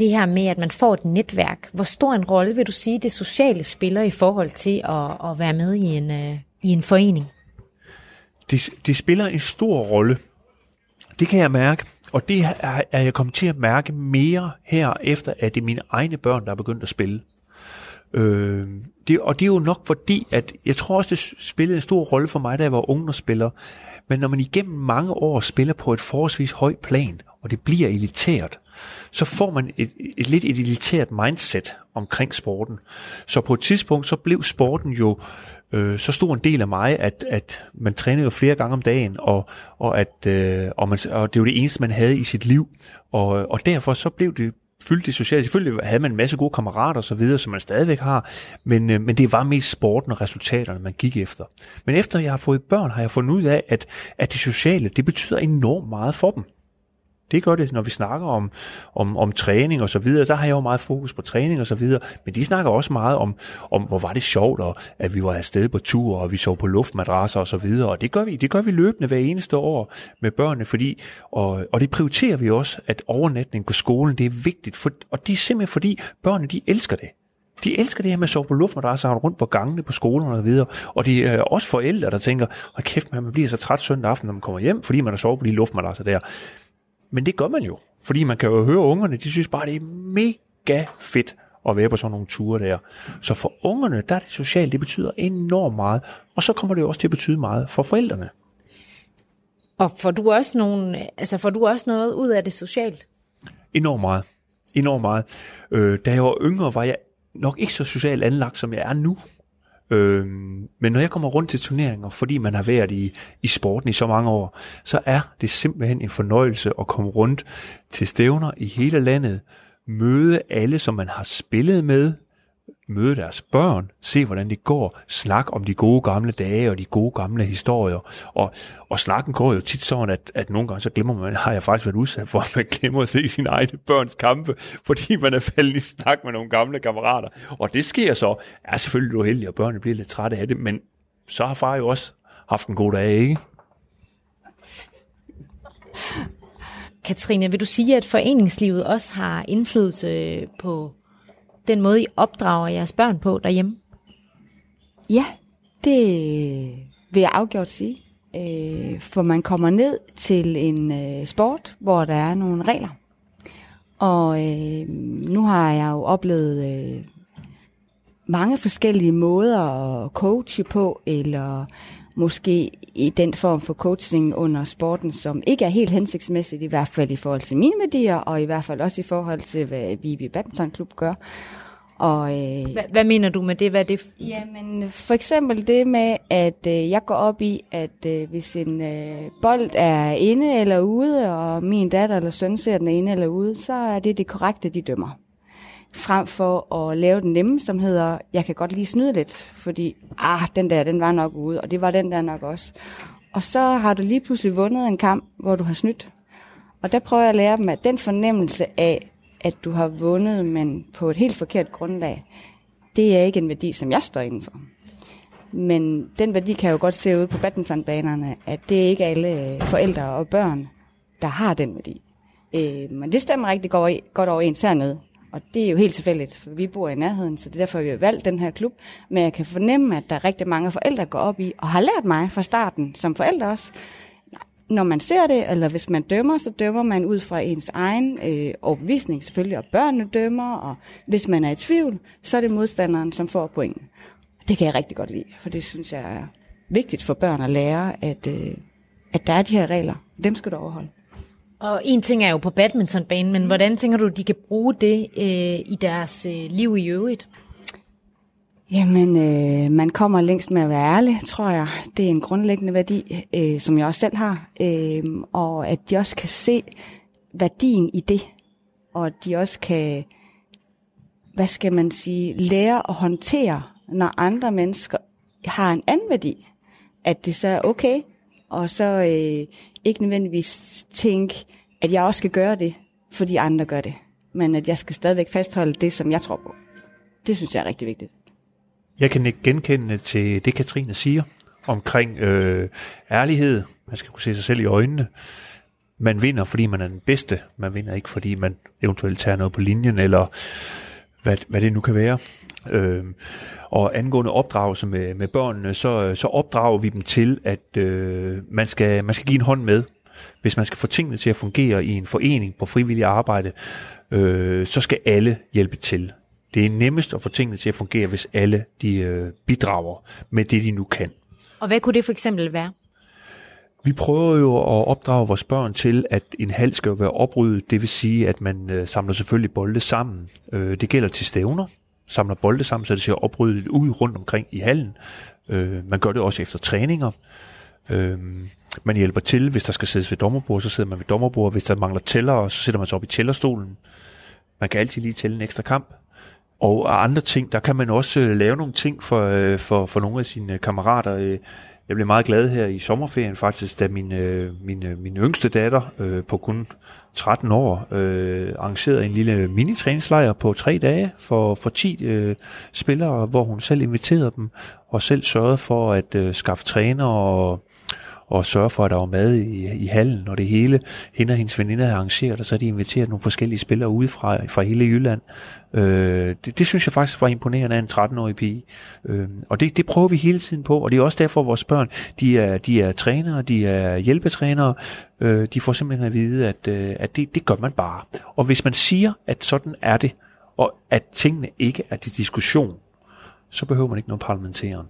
det her med, at man får et netværk. Hvor stor en rolle vil du sige, det sociale spiller i forhold til at, at være med i en, øh, i en forening? Det, det spiller en stor rolle. Det kan jeg mærke. Og det er, er jeg kommet til at mærke mere her, efter at det er mine egne børn, der er begyndt at spille. Øh, det, og det er jo nok fordi, at jeg tror også, det spillede en stor rolle for mig, da jeg var ungdomsspiller. Men når man igennem mange år spiller på et forholdsvis højt plan, og det bliver elitært, så får man et, et lidt et elitært mindset omkring sporten. Så på et tidspunkt, så blev sporten jo øh, så stor en del af mig, at, at man trænede jo flere gange om dagen, og, og, at, øh, og, man, og det var det eneste, man havde i sit liv. Og, og derfor så blev det fyldt det socialt. Selvfølgelig havde man en masse gode kammerater og så videre, som man stadigvæk har, men, øh, men det var mest sporten og resultaterne, man gik efter. Men efter jeg har fået børn, har jeg fundet ud af, at, at det sociale, det betyder enormt meget for dem. Det gør det, når vi snakker om, om, om træning og så videre. Så har jeg jo meget fokus på træning og så videre. Men de snakker også meget om, om hvor var det sjovt, og at vi var afsted på tur, og vi sov på luftmadrasser og så videre. Og det gør vi, det gør vi løbende hver eneste år med børnene, fordi, og, og det prioriterer vi også, at overnatning på skolen, det er vigtigt. For, og det er simpelthen fordi, børnene, de elsker det. De elsker det her med at sove på luftmadrasser og rundt på gangene på skolerne og så videre. Og det er øh, også forældre, der tænker, at kæft, man bliver så træt søndag aften, når man kommer hjem, fordi man har sovet på de luftmadrasser der. Men det gør man jo, fordi man kan jo høre ungerne, de synes bare, det er mega fedt at være på sådan nogle ture der. Så for ungerne, der er det socialt, det betyder enormt meget. Og så kommer det jo også til at betyde meget for forældrene. Og får du også, nogle, altså får du også noget ud af det socialt? Enormt meget. Enormt meget. Øh, da jeg var yngre, var jeg nok ikke så socialt anlagt, som jeg er nu. Øh, men når jeg kommer rundt til turneringer, fordi man har været i, i sporten i så mange år, så er det simpelthen en fornøjelse at komme rundt til stævner i hele landet, møde alle, som man har spillet med, møde deres børn, se hvordan det går, snak om de gode gamle dage og de gode gamle historier. Og, og snakken går jo tit sådan, at, at nogle gange så glemmer man, har jeg faktisk været udsat for, at man glemmer at se sine egne børns kampe, fordi man er faldet i snak med nogle gamle kammerater. Og det sker så. Jeg er du heldig, og børnene bliver lidt trætte af det, men så har far jo også haft en god dag, ikke? Katrine, vil du sige, at foreningslivet også har indflydelse på den måde, I opdrager jeres børn på derhjemme? Ja, det vil jeg afgjort sige. Øh, for man kommer ned til en øh, sport, hvor der er nogle regler. Og øh, nu har jeg jo oplevet øh, mange forskellige måder at coache på, eller måske i den form for coaching under sporten, som ikke er helt hensigtsmæssigt, i hvert fald i forhold til mine værdier, og i hvert fald også i forhold til, hvad Viby Badminton Klub gør. Og, øh, hvad, hvad mener du med det? Hvad er det? Jamen, for eksempel det med, at øh, jeg går op i, at øh, hvis en øh, bold er inde eller ude, og min datter eller søn ser den inde eller ude, så er det det korrekte, de dømmer frem for at lave den nemme, som hedder, jeg kan godt lige snyde lidt, fordi, ah, den der, den var nok ude, og det var den der nok også. Og så har du lige pludselig vundet en kamp, hvor du har snydt. Og der prøver jeg at lære dem, at den fornemmelse af, at du har vundet, men på et helt forkert grundlag, det er ikke en værdi, som jeg står indenfor. Men den værdi kan jo godt se ud på badmintonbanerne, at det er ikke alle øh, forældre og børn, der har den værdi. Øh, men det stemmer rigtig godt overens hernede. Og det er jo helt tilfældigt, for vi bor i nærheden, så det er derfor, vi har valgt den her klub. Men jeg kan fornemme, at der er rigtig mange forældre, der går op i, og har lært mig fra starten, som forældre også, når man ser det, eller hvis man dømmer, så dømmer man ud fra ens egen øh, overbevisning selvfølgelig, og børnene dømmer, og hvis man er i tvivl, så er det modstanderen, som får pointen. Det kan jeg rigtig godt lide, for det synes jeg er vigtigt for børn at lære, at, øh, at der er de her regler. Dem skal du overholde. Og en ting er jo på badmintonbanen, men hvordan tænker du, de kan bruge det øh, i deres øh, liv i øvrigt? Jamen, øh, man kommer længst med at være ærlig, tror jeg. Det er en grundlæggende værdi, øh, som jeg også selv har. Øh, og at de også kan se værdien i det. Og at de også kan, hvad skal man sige, lære at håndtere, når andre mennesker har en anden værdi. At det så er okay, og så øh, ikke nødvendigvis tænke, at jeg også skal gøre det, fordi andre gør det. Men at jeg skal stadigvæk fastholde det, som jeg tror på. Det synes jeg er rigtig vigtigt. Jeg kan ikke genkende til det, Katrine siger omkring øh, ærlighed. Man skal kunne se sig selv i øjnene. Man vinder, fordi man er den bedste. Man vinder ikke, fordi man eventuelt tager noget på linjen, eller hvad, hvad det nu kan være. Øh, og angående opdragelse med, med børnene, så, så opdrager vi dem til, at øh, man, skal, man skal give en hånd med. Hvis man skal få tingene til at fungere i en forening på frivillig arbejde, øh, så skal alle hjælpe til. Det er nemmest at få tingene til at fungere, hvis alle de øh, bidrager med det, de nu kan. Og hvad kunne det for eksempel være? Vi prøver jo at opdrage vores børn til, at en hal skal være opryddet. Det vil sige, at man øh, samler selvfølgelig bolde sammen. Øh, det gælder til stævner. Samler bolde sammen, så det ser opryddet ud rundt omkring i hallen. Øh, man gør det også efter træninger. Øh, man hjælper til, hvis der skal siddes ved dommerbord, så sidder man ved dommerbord. Hvis der mangler tæller, så sætter man sig op i tællerstolen. Man kan altid lige tælle en ekstra kamp. Og andre ting, der kan man også øh, lave nogle ting for, øh, for, for nogle af sine øh, kammerater. Jeg blev meget glad her i sommerferien faktisk, da min, min, min yngste datter på kun 13 år øh, arrangerede en lille mini-træningslejr på tre dage for, for 10 øh, spillere, hvor hun selv inviterede dem og selv sørgede for at øh, skaffe træner og og sørge for, at der var mad i, i hallen og det hele. Hende og hendes veninder havde arrangeret, og så havde de inviteret nogle forskellige spillere udefra fra hele Jylland. Øh, det, det synes jeg faktisk var imponerende af en 13-årig pige. Øh, og det, det prøver vi hele tiden på, og det er også derfor, at vores børn, de er, de er trænere, de er hjælpetrænere. Øh, de får simpelthen at vide, at, øh, at det, det gør man bare. Og hvis man siger, at sådan er det, og at tingene ikke er til diskussion, så behøver man ikke noget parlamenteren.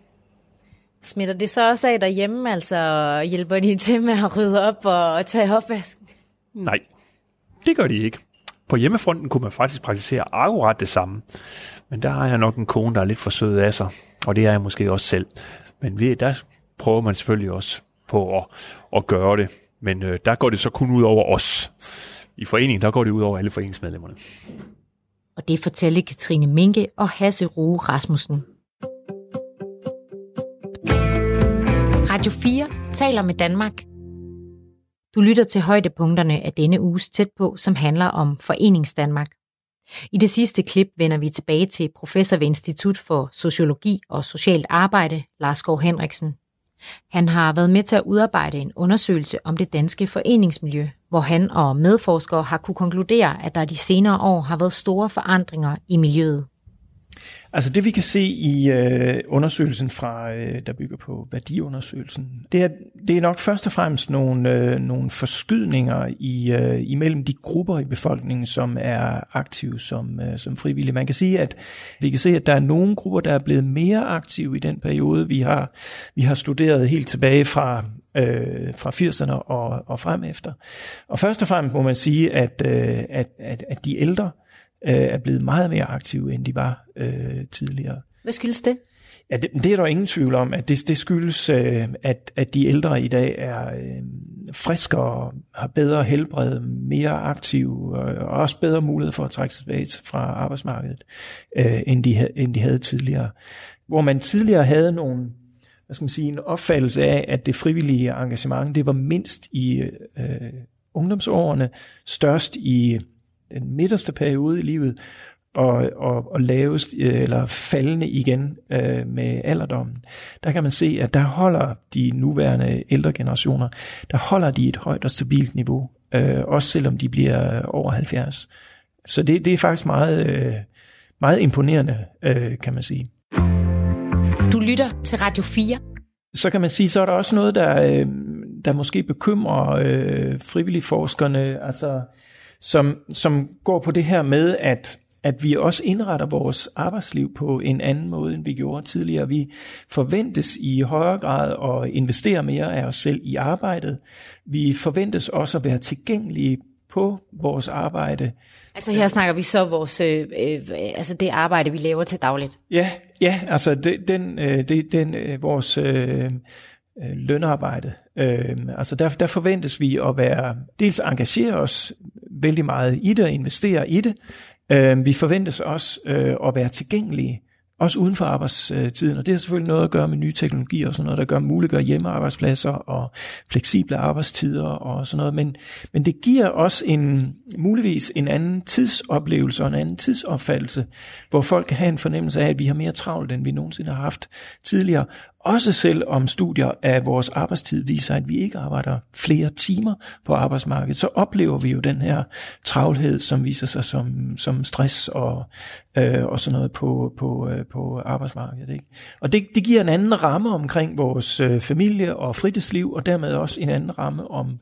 Smitter det så også af derhjemme, altså hjælper de til med at rydde op og tage opvasken? Nej, det gør de ikke. På hjemmefronten kunne man faktisk praktisere akkurat det samme. Men der har jeg nok en kone, der er lidt for sød af sig, og det er jeg måske også selv. Men ved, der prøver man selvfølgelig også på at, at gøre det. Men øh, der går det så kun ud over os. I foreningen, der går det ud over alle foreningsmedlemmerne. Og det fortæller Katrine Minke og Hasse Rue Rasmussen. Radio 4 taler med Danmark. Du lytter til højdepunkterne af denne uges tæt på, som handler om Forenings Danmark. I det sidste klip vender vi tilbage til professor ved Institut for Sociologi og Socialt Arbejde, Lars Gård Henriksen. Han har været med til at udarbejde en undersøgelse om det danske foreningsmiljø, hvor han og medforskere har kunne konkludere, at der de senere år har været store forandringer i miljøet. Altså det vi kan se i øh, undersøgelsen fra, øh, der bygger på værdiundersøgelsen, det er, det er nok først og fremmest nogle, øh, nogle forskydninger i, øh, imellem de grupper i befolkningen, som er aktive som, øh, som frivillige. Man kan sige, at vi kan se, at der er nogle grupper, der er blevet mere aktive i den periode, vi har, vi har studeret helt tilbage fra øh, fra 80'erne og, og frem efter. Og først og fremmest må man sige, at, øh, at, at, at de ældre øh, er blevet meget mere aktive, end de var øh, tidligere. Hvad skyldes det? Ja, det, det er der ingen tvivl om, at det, det skyldes, øh, at, at de ældre i dag er øh, friskere, har bedre helbred, mere aktive og, og også bedre mulighed for at trække sig tilbage fra arbejdsmarkedet, øh, end, de, end de havde tidligere. Hvor man tidligere havde nogle, hvad skal man sige, en opfattelse af, at det frivillige engagement, det var mindst i øh, ungdomsårene, størst i den midterste periode i livet, og, og, og lavest øh, eller faldende igen øh, med alderdommen, der kan man se, at der holder de nuværende ældre generationer, der holder de et højt og stabilt niveau, øh, også selvom de bliver over 70. Så det, det er faktisk meget, øh, meget imponerende, øh, kan man sige. Du lytter til Radio 4. Så kan man sige, så er der også noget, der, øh, der måske bekymrer øh, frivillige forskerne, altså, som, som går på det her med, at at vi også indretter vores arbejdsliv på en anden måde, end vi gjorde tidligere. Vi forventes i højere grad at investere mere af os selv i arbejdet. Vi forventes også at være tilgængelige på vores arbejde. Altså her snakker vi så vores, øh, øh, altså det arbejde, vi laver til dagligt. Ja, ja altså det, den, øh, det, den, øh, vores øh, øh lønarbejde. Øh, altså der, der forventes vi at være, dels engagere os vældig meget i det og investere i det, Øh, vi forventes også øh, at være tilgængelige, også uden for arbejdstiden, og det har selvfølgelig noget at gøre med nye teknologier og sådan noget, der gør muliggør hjemmearbejdspladser og fleksible arbejdstider og sådan noget, men, men det giver også en, muligvis en anden tidsoplevelse og en anden tidsopfattelse, hvor folk kan have en fornemmelse af, at vi har mere travlt, end vi nogensinde har haft tidligere, også selv om studier af vores arbejdstid viser, at vi ikke arbejder flere timer på arbejdsmarkedet, så oplever vi jo den her travlhed, som viser sig som, som stress og, øh, og sådan noget på, på, øh, på arbejdsmarkedet. Ikke? Og det, det giver en anden ramme omkring vores øh, familie og fritidsliv, og dermed også en anden ramme om,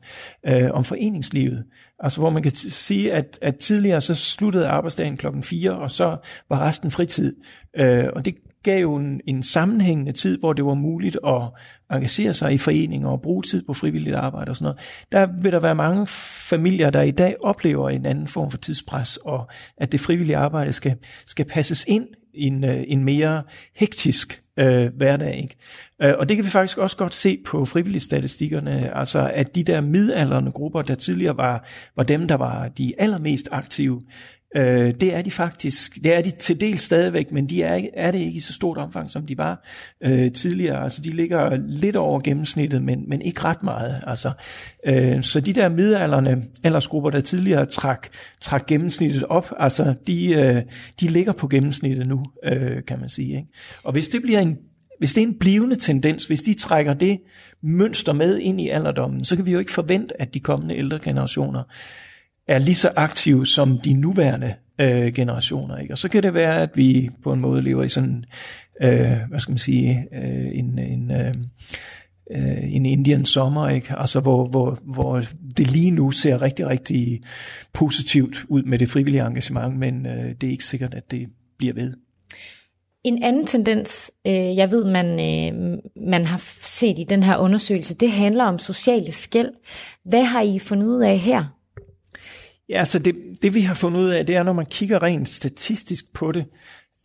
øh, om foreningslivet. Altså hvor man kan sige, at, at tidligere så sluttede arbejdsdagen klokken 4, og så var resten fritid. Øh, og det gav jo en, en sammenhængende tid, hvor det var muligt at engagere sig i foreninger og bruge tid på frivilligt arbejde og sådan noget. Der vil der være mange familier, der i dag oplever en anden form for tidspres, og at det frivillige arbejde skal, skal passes ind i en, øh, en mere hektisk øh, hverdag. Ikke? Øh, og det kan vi faktisk også godt se på frivilligstatistikkerne, altså at de der midalderne grupper, der tidligere var, var dem, der var de allermest aktive, Øh, det er de faktisk, det er de til del stadigvæk, men de er, er det ikke i så stort omfang, som de var øh, tidligere. Altså de ligger lidt over gennemsnittet, men, men ikke ret meget. Altså, øh, så de der midalderne aldersgrupper, der tidligere trak, trak gennemsnittet op, altså de, øh, de ligger på gennemsnittet nu, øh, kan man sige. Ikke? Og hvis det bliver en hvis det er en blivende tendens, hvis de trækker det mønster med ind i alderdommen, så kan vi jo ikke forvente, at de kommende ældre generationer er lige så aktive som de nuværende øh, generationer. Ikke? Og så kan det være, at vi på en måde lever i sådan, øh, hvad skal man sige, øh, en, en, øh, øh, en Indian sommer, ikke? Altså, hvor, hvor, hvor det lige nu ser rigtig, rigtig positivt ud med det frivillige engagement, men øh, det er ikke sikkert, at det bliver ved. En anden tendens, øh, jeg ved, man, øh, man har set i den her undersøgelse, det handler om sociale skæld. Hvad har I fundet ud af her? Ja, altså det, det vi har fundet ud af, det er, når man kigger rent statistisk på det,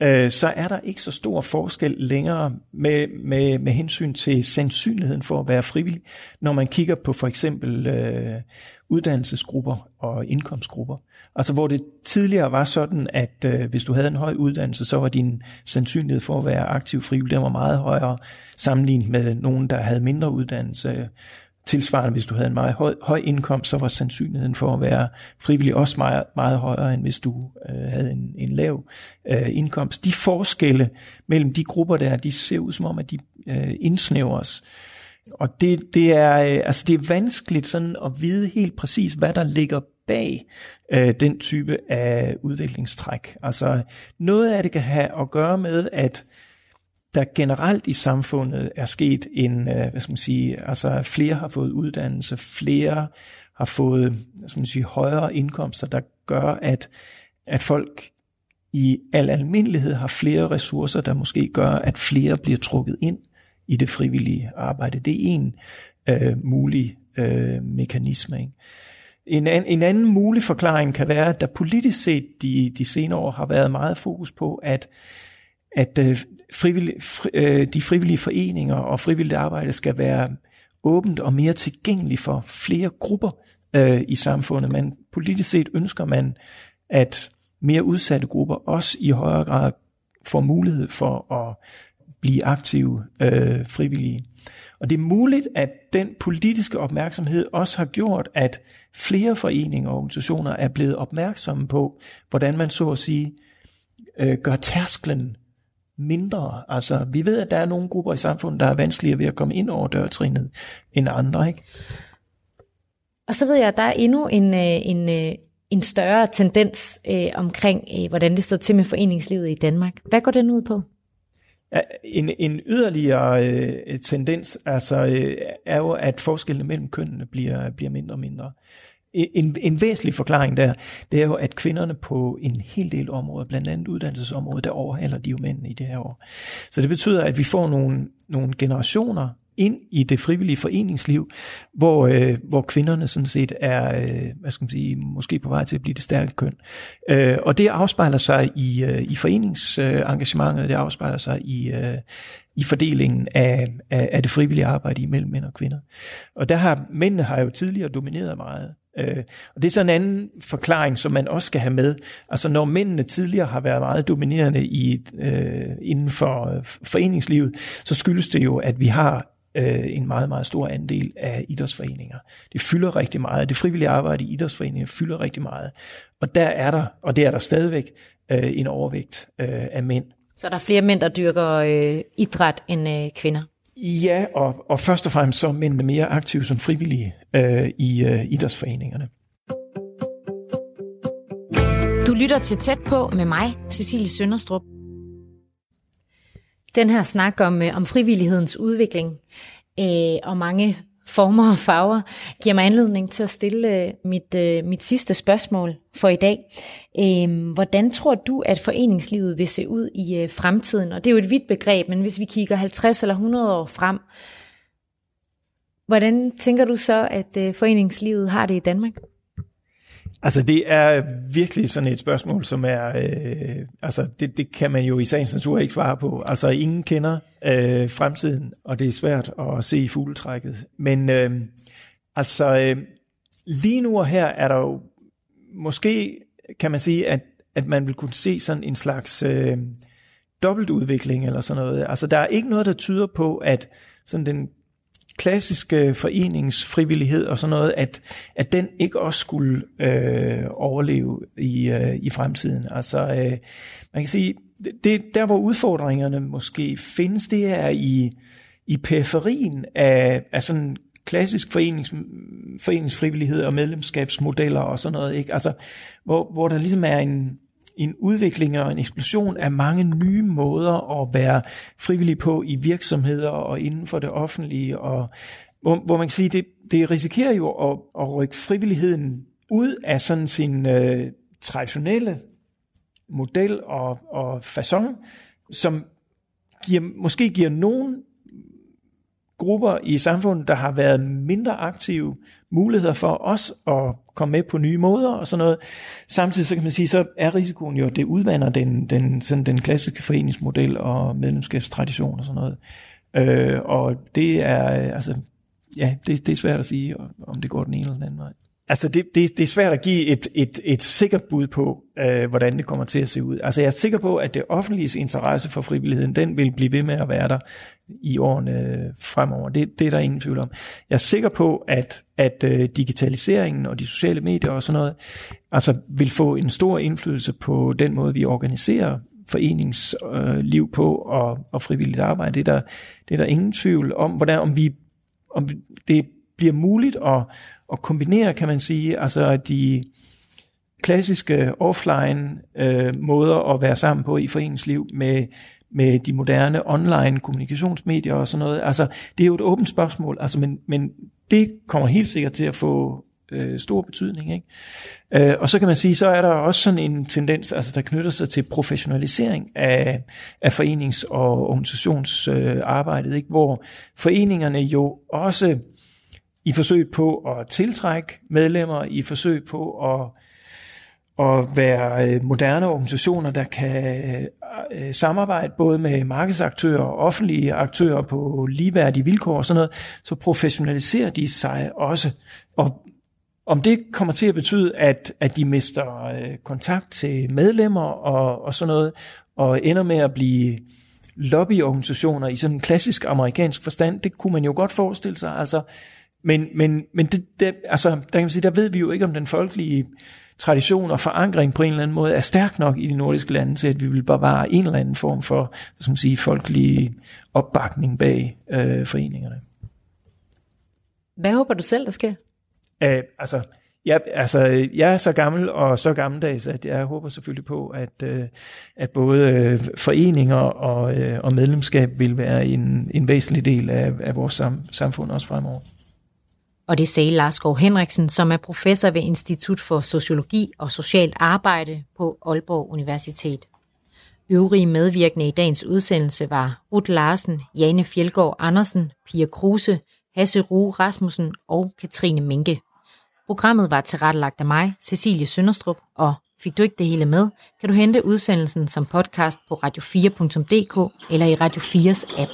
øh, så er der ikke så stor forskel længere med, med, med hensyn til sandsynligheden for at være frivillig, når man kigger på for eksempel øh, uddannelsesgrupper og indkomstgrupper. Altså hvor det tidligere var sådan, at øh, hvis du havde en høj uddannelse, så var din sandsynlighed for at være aktiv frivillig, den var meget højere sammenlignet med nogen, der havde mindre uddannelse Tilsvarende, hvis du havde en meget høj, høj indkomst, så var sandsynligheden for at være frivillig også meget, meget højere, end hvis du øh, havde en, en lav øh, indkomst. De forskelle mellem de grupper der, de ser ud som om, at de øh, indsnævres. Og det, det, er, øh, altså det er vanskeligt sådan at vide helt præcis, hvad der ligger bag øh, den type af udviklingstræk. Altså noget af det kan have at gøre med, at der generelt i samfundet er sket en, øh, hvad skal man sige, altså flere har fået uddannelse, flere har fået, hvad skal man sige, højere indkomster, der gør, at, at folk i al almindelighed har flere ressourcer, der måske gør, at flere bliver trukket ind i det frivillige arbejde. Det er en øh, mulig øh, mekanisme. Ikke? En, an, en anden mulig forklaring kan være, at der politisk set de, de senere år har været meget fokus på, at at øh, frivillige, fri, øh, de frivillige foreninger og frivilligt arbejde skal være åbent og mere tilgængeligt for flere grupper øh, i samfundet. Men politisk set ønsker man, at mere udsatte grupper også i højere grad får mulighed for at blive aktive øh, frivillige. Og det er muligt, at den politiske opmærksomhed også har gjort, at flere foreninger og organisationer er blevet opmærksomme på, hvordan man så at sige øh, gør tærsklen mindre. Altså, vi ved, at der er nogle grupper i samfundet, der er vanskeligere ved at komme ind over dørtrinet end andre, ikke? Og så ved jeg, at der er endnu en, øh, en, øh, en større tendens øh, omkring, øh, hvordan det står til med foreningslivet i Danmark. Hvad går den ud på? En, en yderligere øh, tendens altså, øh, er jo, at forskellene mellem kønnene bliver, bliver mindre og mindre. En, en væsentlig forklaring der, det er jo, at kvinderne på en hel del områder, blandt andet uddannelsesområdet, der overhaler de jo mændene i det her år. Så det betyder, at vi får nogle, nogle generationer ind i det frivillige foreningsliv, hvor, øh, hvor kvinderne sådan set er, øh, hvad skal man sige, måske på vej til at blive det stærke køn. Øh, og det afspejler sig i, øh, i foreningsengagementet, øh, det afspejler sig i, øh, i fordelingen af, af, af det frivillige arbejde imellem mænd og kvinder. Og der har mændene har jo tidligere domineret meget. Øh, og det er så en anden forklaring, som man også skal have med. Altså når mændene tidligere har været meget dominerende i, øh, inden for øh, foreningslivet, så skyldes det jo, at vi har øh, en meget, meget stor andel af idrætsforeninger. Det fylder rigtig meget. Det frivillige arbejde i idrætsforeninger fylder rigtig meget. Og der er der, og det er der stadigvæk, øh, en overvægt øh, af mænd. Så der er flere mænd, der dyrker øh, idræt end øh, kvinder? Ja, og, og først og fremmest så er mændene mere aktive som frivillige øh, i øh, idrætsforeningerne. Du lytter til Tæt på med mig, Cecilie Sønderstrup. Den her snak om, øh, om frivillighedens udvikling øh, og mange former og farver, giver mig anledning til at stille øh, mit, øh, mit sidste spørgsmål for i dag. Øhm, hvordan tror du, at foreningslivet vil se ud i øh, fremtiden? Og det er jo et vidt begreb, men hvis vi kigger 50 eller 100 år frem, hvordan tænker du så, at foreningslivet har det i Danmark? Altså det er virkelig sådan et spørgsmål, som er, øh, altså det, det kan man jo i sagens natur ikke svare på. Altså ingen kender øh, fremtiden, og det er svært at se i fugletrækket. Men øh, altså øh, lige nu og her er der jo, måske kan man sige, at, at man vil kunne se sådan en slags øh, dobbeltudvikling eller sådan noget. Altså der er ikke noget, der tyder på, at sådan den klassiske foreningsfrivillighed og sådan noget, at, at den ikke også skulle øh, overleve i, øh, i fremtiden. Altså, øh, man kan sige, det, der hvor udfordringerne måske findes, det er i, i periferien af, af sådan klassisk forenings, foreningsfrivillighed og medlemskabsmodeller og sådan noget, ikke? Altså, hvor, hvor der ligesom er en, en udvikling og en eksplosion af mange nye måder at være frivillig på i virksomheder og inden for det offentlige, og hvor, hvor man kan sige, det, det risikerer jo at, at rykke frivilligheden ud af sådan sin øh, traditionelle model og, og façon, som giver, måske giver nogen grupper i samfundet, der har været mindre aktive, muligheder for os at komme med på nye måder og sådan noget. Samtidig så kan man sige, så er risikoen jo, at det udvander den, den, sådan den klassiske foreningsmodel og medlemskabstradition og sådan noget. Øh, og det er, altså, ja, det, det er svært at sige, om det går den ene eller den anden vej. Altså det, det, det er svært at give et, et, et sikkert bud på, øh, hvordan det kommer til at se ud. Altså jeg er sikker på, at det offentlige interesse for frivilligheden, den vil blive ved med at være der i årene fremover. Det, det er der ingen tvivl om. Jeg er sikker på, at, at øh, digitaliseringen og de sociale medier og sådan noget, altså vil få en stor indflydelse på den måde, vi organiserer foreningsliv øh, på og, og frivilligt arbejde. Det er, der, det er der ingen tvivl om, hvordan om vi om det bliver muligt at, at kombinere, kan man sige, altså de klassiske offline øh, måder at være sammen på i foreningsliv med, med de moderne online kommunikationsmedier og sådan noget. Altså, det er jo et åbent spørgsmål, altså, men, men det kommer helt sikkert til at få øh, stor betydning. Ikke? Øh, og så kan man sige, så er der også sådan en tendens, altså der knytter sig til professionalisering af, af forenings- og organisationsarbejdet, øh, ikke? hvor foreningerne jo også i forsøg på at tiltrække medlemmer, i forsøg på at, at være øh, moderne organisationer, der kan øh, samarbejde både med markedsaktører og offentlige aktører på ligeværdige vilkår og sådan noget, så professionaliserer de sig også. Og om det kommer til at betyde, at, at de mister øh, kontakt til medlemmer og, og sådan noget, og ender med at blive lobbyorganisationer i sådan en klassisk amerikansk forstand, det kunne man jo godt forestille sig. Altså, men men, men det, det, altså, der, kan man sige, der ved vi jo ikke, om den folkelige tradition og forankring på en eller anden måde er stærk nok i de nordiske lande til, at vi vil bevare en eller anden form for som sige, folkelig opbakning bag øh, foreningerne. Hvad håber du selv, der sker? Æh, altså, jeg, altså, jeg er så gammel og så gammeldags, at jeg håber selvfølgelig på, at, øh, at både øh, foreninger og, øh, og medlemskab vil være en, en væsentlig del af, af vores sam, samfund også fremover. Og det sagde Lars Gård Henriksen, som er professor ved Institut for Sociologi og Socialt Arbejde på Aalborg Universitet. Øvrige medvirkende i dagens udsendelse var Ruth Larsen, Jane Fjelgaard Andersen, Pia Kruse, Hasse Rue Rasmussen og Katrine Minke. Programmet var tilrettelagt af mig, Cecilie Sønderstrup, og fik du ikke det hele med, kan du hente udsendelsen som podcast på radio4.dk eller i Radio 4's app.